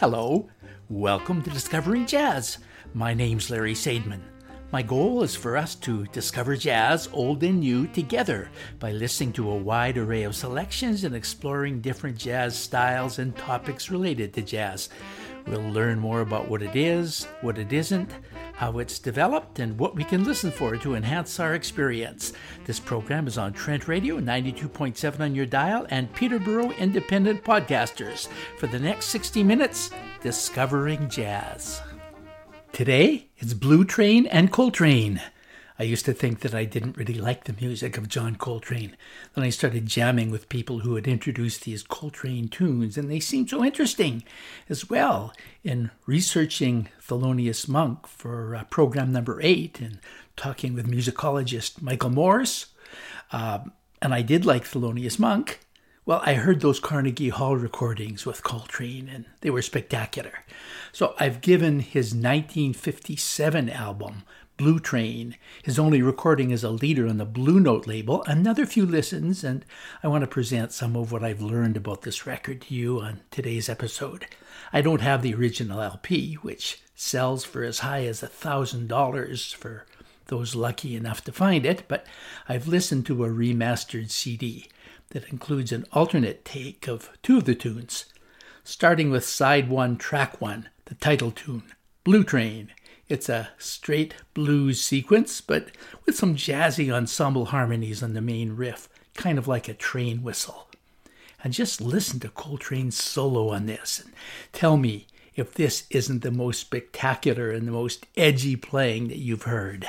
Hello, welcome to Discovering Jazz. My name's Larry Sadman. My goal is for us to discover jazz, old and new, together by listening to a wide array of selections and exploring different jazz styles and topics related to jazz. We'll learn more about what it is, what it isn't, how it's developed, and what we can listen for to enhance our experience. This program is on Trent Radio 92.7 on your dial and Peterborough Independent Podcasters. For the next 60 minutes, discovering jazz. Today, it's Blue Train and Coltrane. I used to think that I didn't really like the music of John Coltrane. Then I started jamming with people who had introduced these Coltrane tunes, and they seemed so interesting. As well, in researching Thelonious Monk for uh, program number eight and talking with musicologist Michael Morse, uh, and I did like Thelonious Monk. Well, I heard those Carnegie Hall recordings with Coltrane, and they were spectacular. So I've given his 1957 album, Blue Train, his only recording as a leader on the Blue Note label, another few listens, and I want to present some of what I've learned about this record to you on today's episode. I don't have the original LP, which sells for as high as a $1,000 for those lucky enough to find it, but I've listened to a remastered CD that includes an alternate take of two of the tunes, starting with side one, track one, the title tune, Blue Train. It's a straight blues sequence, but with some jazzy ensemble harmonies on the main riff, kind of like a train whistle. And just listen to Coltrane's solo on this and tell me if this isn't the most spectacular and the most edgy playing that you've heard.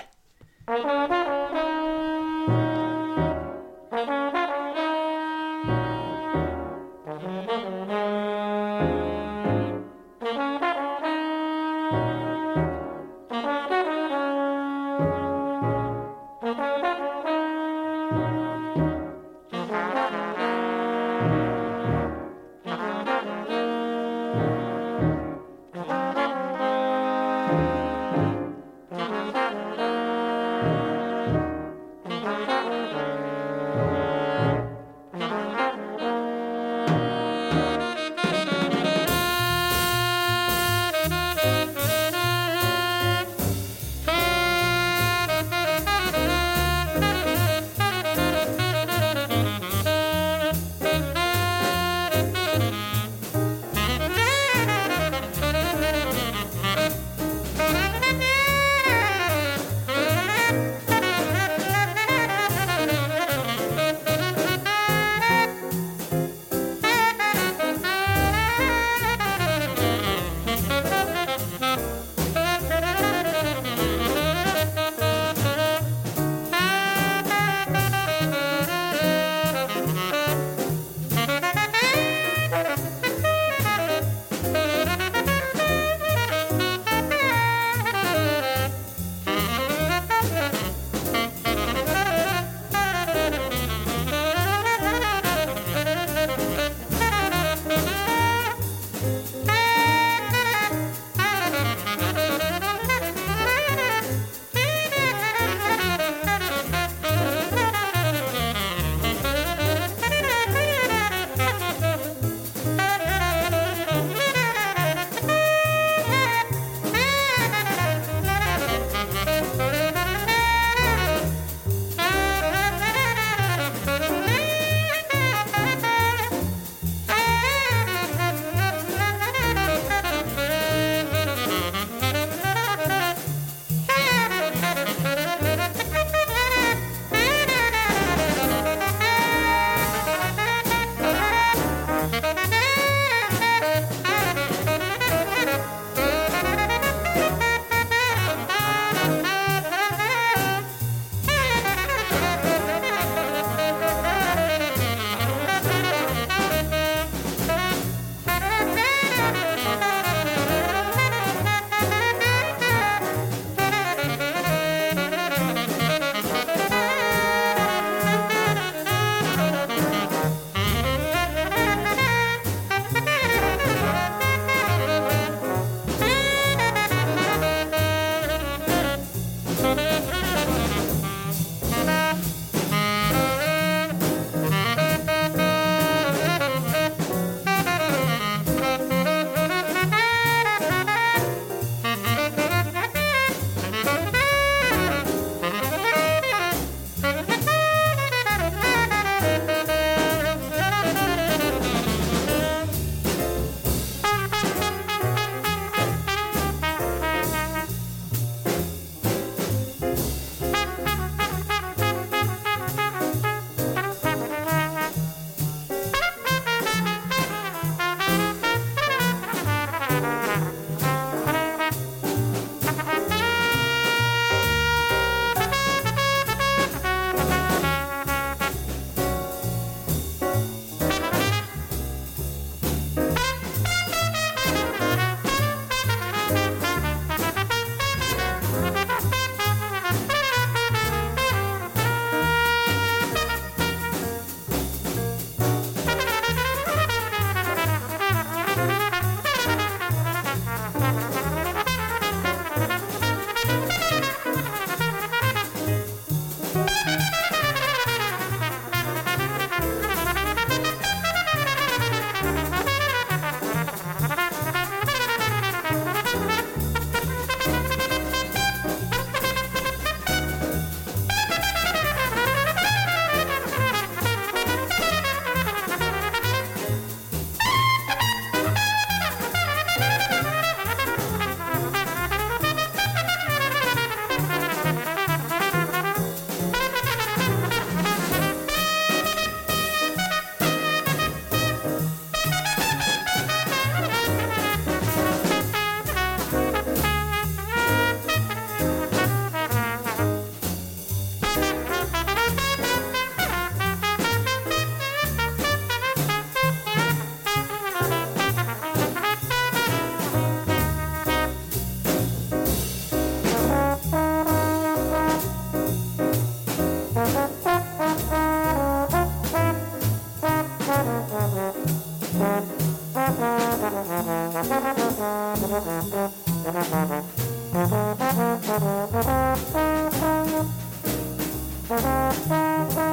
Bye.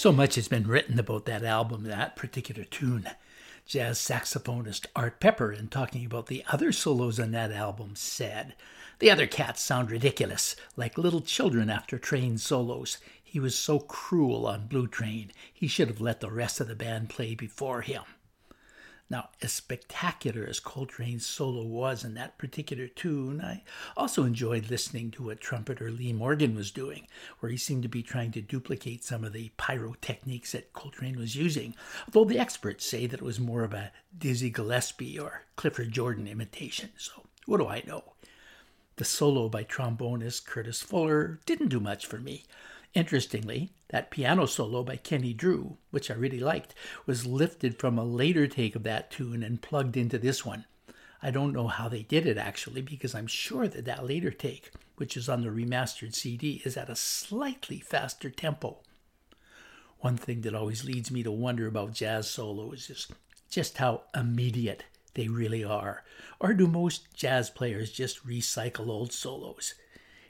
So much has been written about that album, that particular tune. Jazz saxophonist Art Pepper, in talking about the other solos on that album, said, The other cats sound ridiculous, like little children after Trane solos. He was so cruel on Blue Train, he should have let the rest of the band play before him. Now, as spectacular as Coltrane's solo was in that particular tune, I also enjoyed listening to what trumpeter Lee Morgan was doing, where he seemed to be trying to duplicate some of the pyrotechnics that Coltrane was using, although the experts say that it was more of a Dizzy Gillespie or Clifford Jordan imitation, so what do I know? The solo by trombonist Curtis Fuller didn't do much for me. Interestingly, that piano solo by Kenny Drew, which I really liked, was lifted from a later take of that tune and plugged into this one. I don't know how they did it actually, because I'm sure that that later take, which is on the remastered CD, is at a slightly faster tempo. One thing that always leads me to wonder about jazz solos is just how immediate they really are. Or do most jazz players just recycle old solos?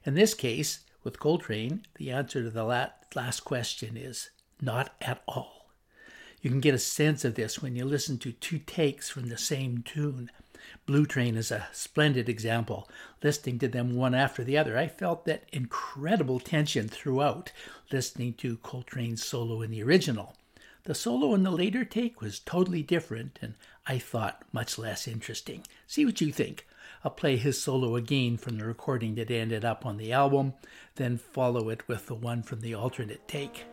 In this case, with Coltrane, the answer to the last question is not at all. You can get a sense of this when you listen to two takes from the same tune. Blue Train is a splendid example. Listening to them one after the other, I felt that incredible tension throughout, listening to Coltrane's solo in the original. The solo in the later take was totally different and I thought much less interesting. See what you think. I'll play his solo again from the recording that ended up on the album, then follow it with the one from the alternate take.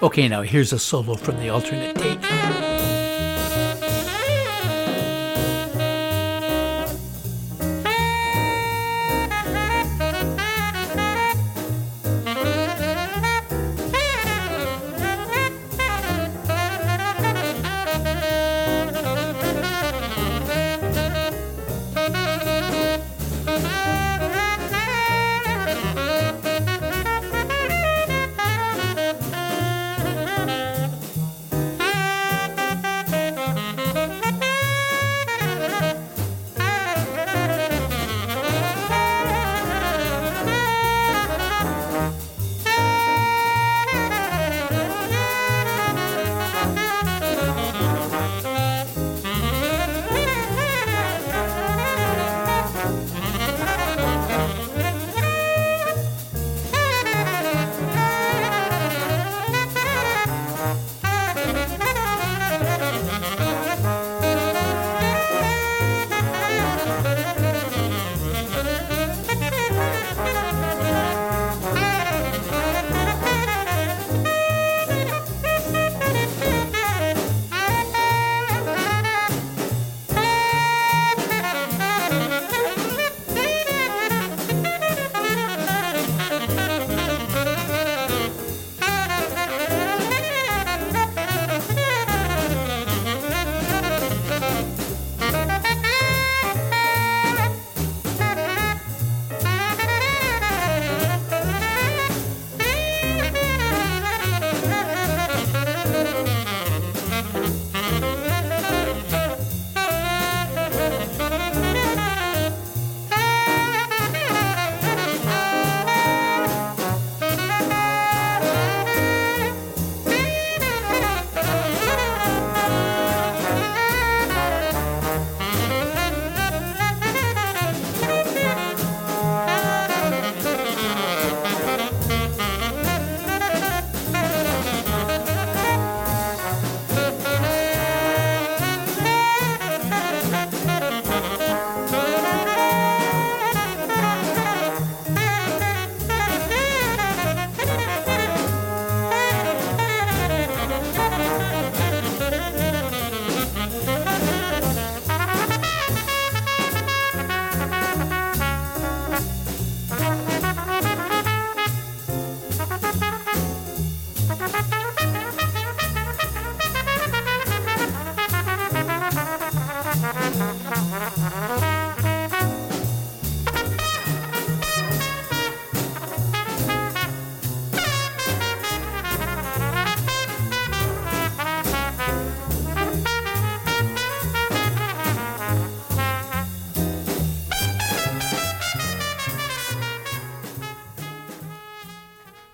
Okay, now here's a solo from the alternate take.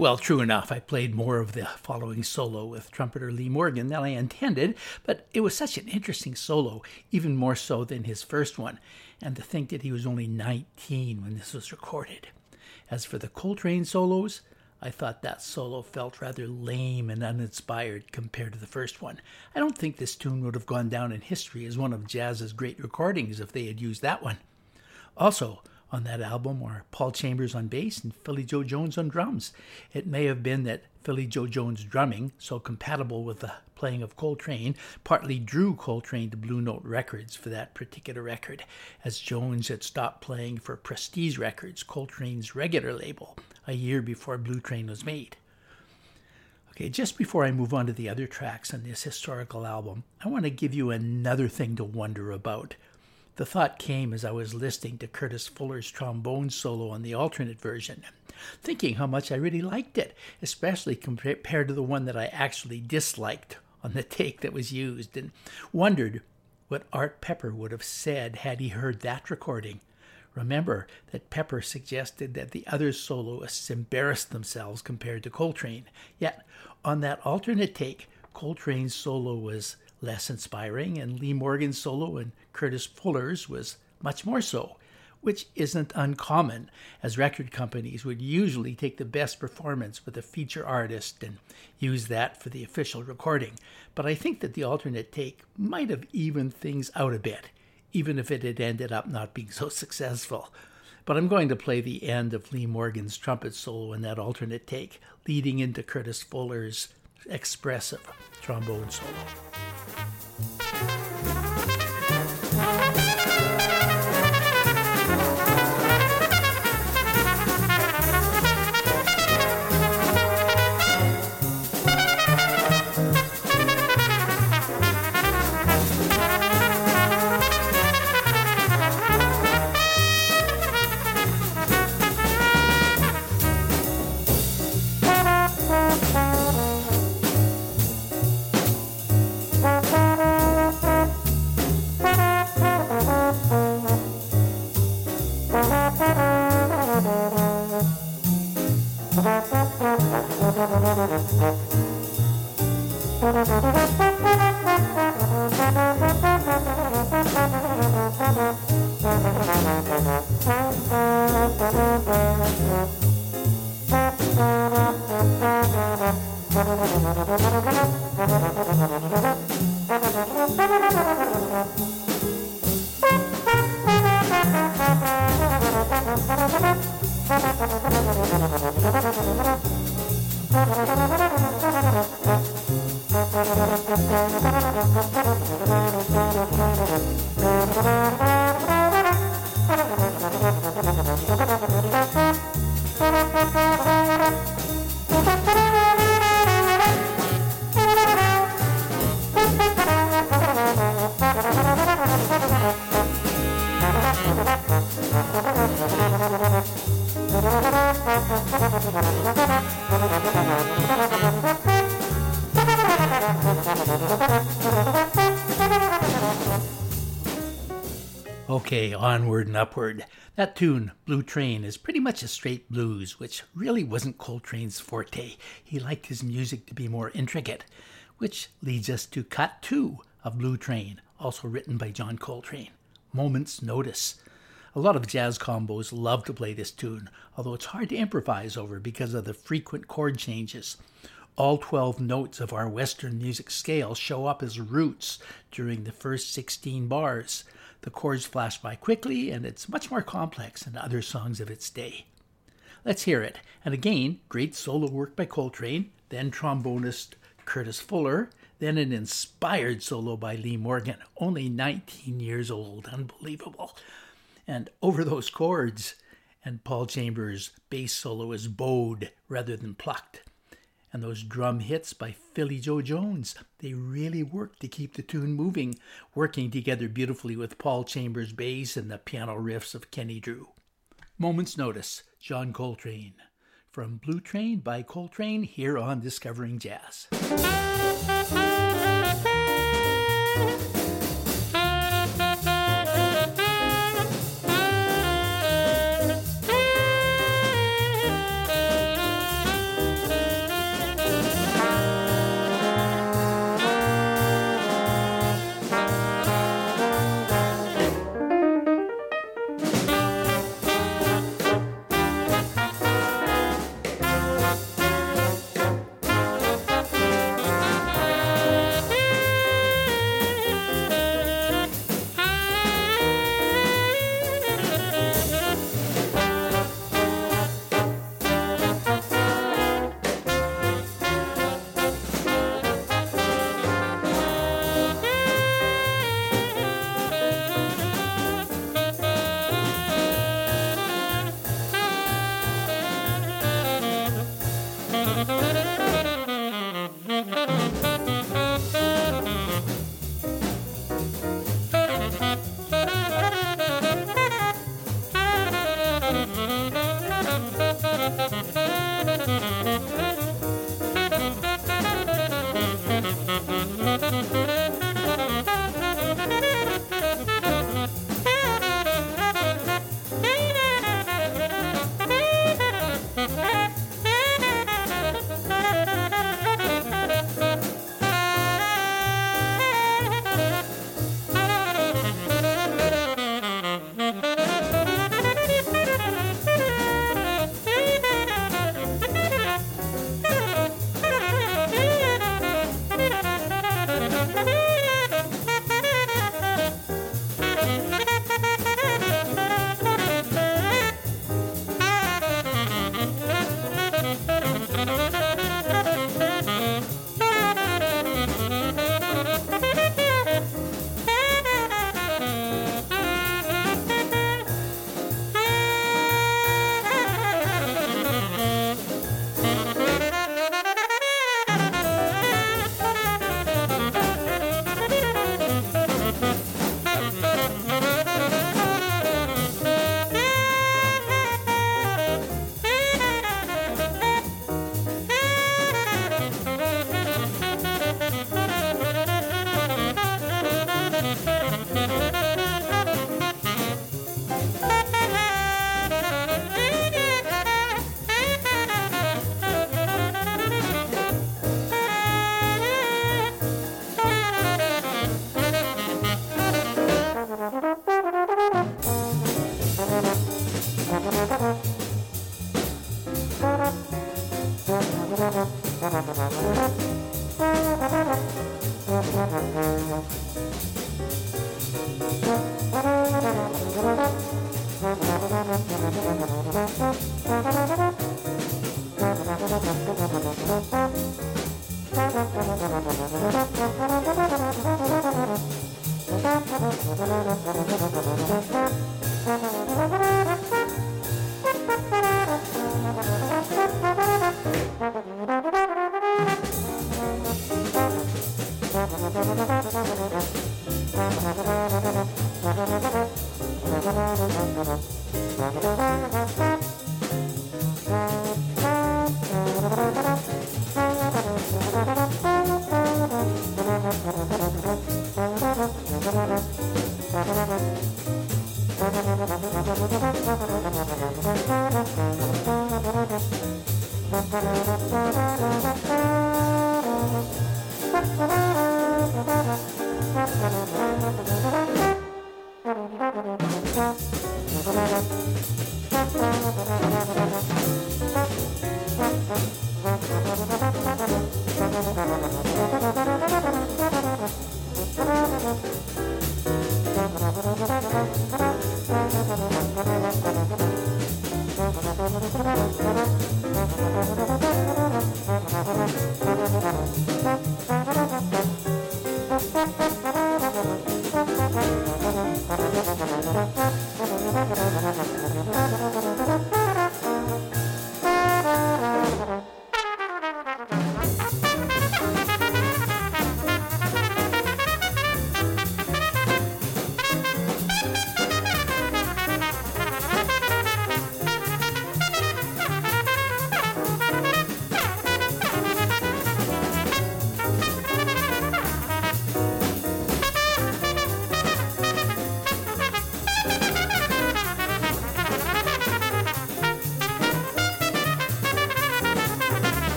Well, true enough, I played more of the following solo with trumpeter Lee Morgan than I intended, but it was such an interesting solo, even more so than his first one, and to think that he was only 19 when this was recorded. As for the Coltrane solos, I thought that solo felt rather lame and uninspired compared to the first one. I don't think this tune would have gone down in history as one of jazz's great recordings if they had used that one. Also, on that album are Paul Chambers on bass and Philly Joe Jones on drums. It may have been that Philly Joe Jones' drumming, so compatible with the playing of Coltrane, partly drew Coltrane to Blue Note Records for that particular record, as Jones had stopped playing for Prestige Records, Coltrane's regular label, a year before Blue Train was made. Okay, just before I move on to the other tracks on this historical album, I want to give you another thing to wonder about. The thought came as I was listening to Curtis Fuller's trombone solo on the alternate version, thinking how much I really liked it, especially compared to the one that I actually disliked on the take that was used, and wondered what Art Pepper would have said had he heard that recording. Remember that Pepper suggested that the other soloists embarrassed themselves compared to Coltrane. Yet, on that alternate take, Coltrane's solo was less inspiring, and Lee Morgan's solo and Curtis Fuller's was much more so, which isn't uncommon, as record companies would usually take the best performance with a feature artist and use that for the official recording. But I think that the alternate take might have evened things out a bit, even if it had ended up not being so successful. But I'm going to play the end of Lee Morgan's trumpet solo in that alternate take, leading into Curtis Fuller's expressive trombone solo. Okay, onward and upward. That tune, Blue Train, is pretty much a straight blues, which really wasn't Coltrane's forte. He liked his music to be more intricate, which leads us to cut two of Blue Train, also written by John Coltrane. Moment's Notice. A lot of jazz combos love to play this tune, although it's hard to improvise over because of the frequent chord changes. All 12 notes of our Western music scale show up as roots during the first 16 bars. The chords flash by quickly, and it's much more complex than other songs of its day. Let's hear it. And again, great solo work by Coltrane, then trombonist Curtis Fuller, then an inspired solo by Lee Morgan, only 19 years old. Unbelievable. And over those chords, and Paul Chambers' bass solo is bowed rather than plucked and those drum hits by Philly Joe Jones. They really worked to keep the tune moving, working together beautifully with Paul Chambers' bass and the piano riffs of Kenny Drew. Moment's Notice, John Coltrane. From Blue Train by Coltrane here on Discovering Jazz. Mm-hmm.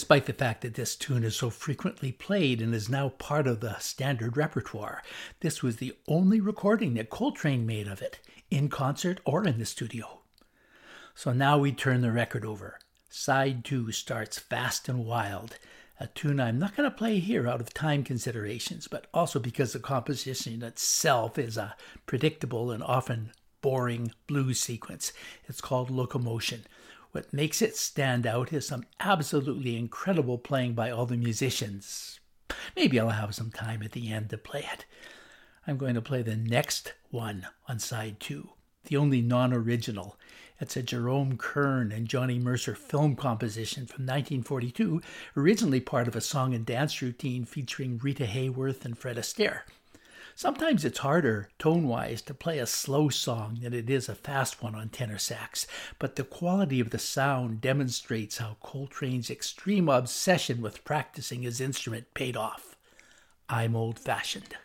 Despite the fact that this tune is so frequently played and is now part of the standard repertoire. This was the only recording that Coltrane made of it, in concert or in the studio. So now we turn the record over. Side 2 starts fast and wild, a tune I'm not going to play here out of time considerations, but also because the composition itself is a predictable and often boring blues sequence. It's called Locomotion. What makes it stand out is some absolutely incredible playing by all the musicians. Maybe I'll have some time at the end to play it. I'm going to play the next one on side two, the only non original. It's a Jerome Kern and Johnny Mercer film composition from 1942, originally part of a song and dance routine featuring Rita Hayworth and Fred Astaire. Sometimes it's harder, tone wise, to play a slow song than it is a fast one on tenor sax, but the quality of the sound demonstrates how Coltrane's extreme obsession with practicing his instrument paid off. I'm old fashioned.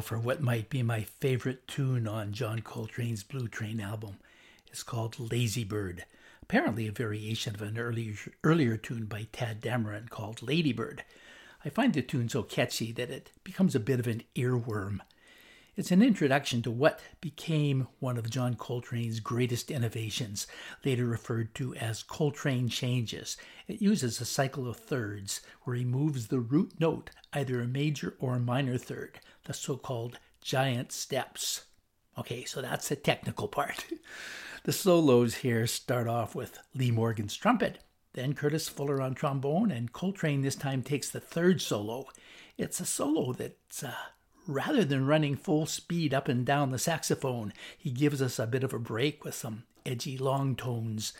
For what might be my favorite tune on John Coltrane's Blue Train album. It's called Lazy Bird, apparently a variation of an earlier, earlier tune by Tadd Dameron called Ladybird. I find the tune so catchy that it becomes a bit of an earworm. It's an introduction to what became one of John Coltrane's greatest innovations, later referred to as Coltrane Changes. It uses a cycle of thirds where he moves the root note, either a major or a minor third, the so called giant steps. Okay, so that's the technical part. the solos here start off with Lee Morgan's trumpet, then Curtis Fuller on trombone, and Coltrane this time takes the third solo. It's a solo that's uh, rather than running full speed up and down the saxophone, he gives us a bit of a break with some edgy long tones.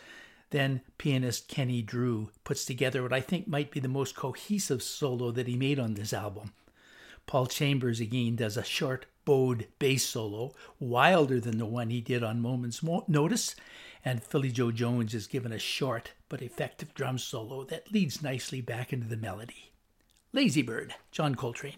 Then pianist Kenny Drew puts together what I think might be the most cohesive solo that he made on this album. Paul Chambers again does a short bowed bass solo, wilder than the one he did on Moment's Notice, and Philly Joe Jones is given a short but effective drum solo that leads nicely back into the melody. Lazy Bird, John Coltrane.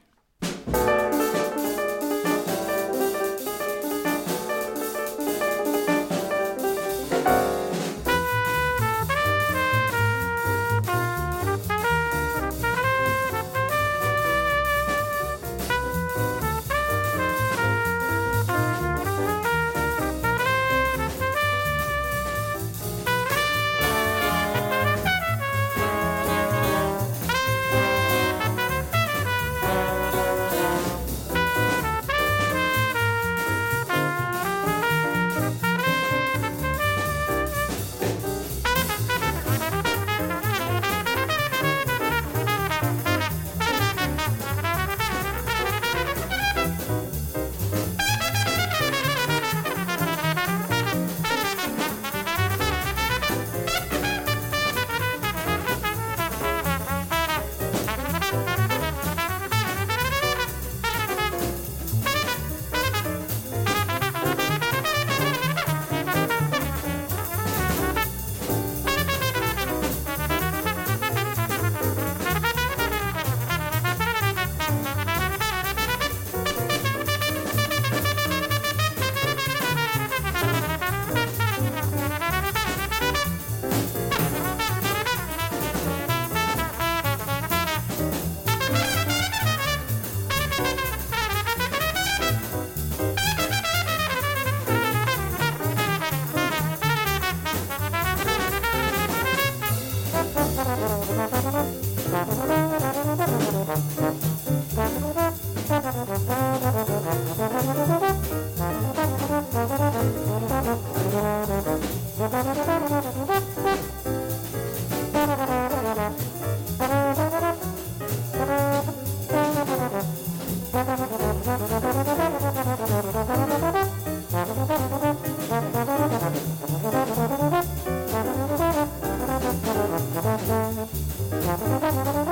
Thank you.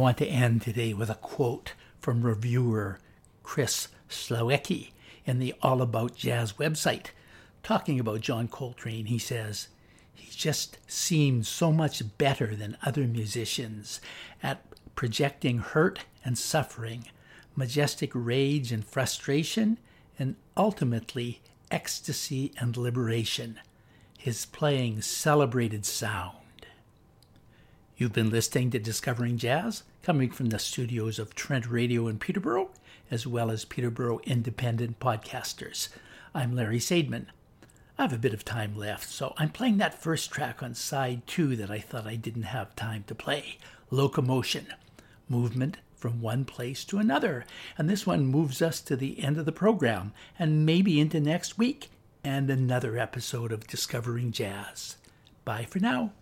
Want to end today with a quote from reviewer Chris Slawecki in the All About Jazz website. Talking about John Coltrane, he says, He just seemed so much better than other musicians at projecting hurt and suffering, majestic rage and frustration, and ultimately ecstasy and liberation. His playing celebrated sound. You've been listening to Discovering Jazz, coming from the studios of Trent Radio in Peterborough, as well as Peterborough Independent Podcasters. I'm Larry Sadman. I have a bit of time left, so I'm playing that first track on side two that I thought I didn't have time to play Locomotion, movement from one place to another. And this one moves us to the end of the program and maybe into next week and another episode of Discovering Jazz. Bye for now.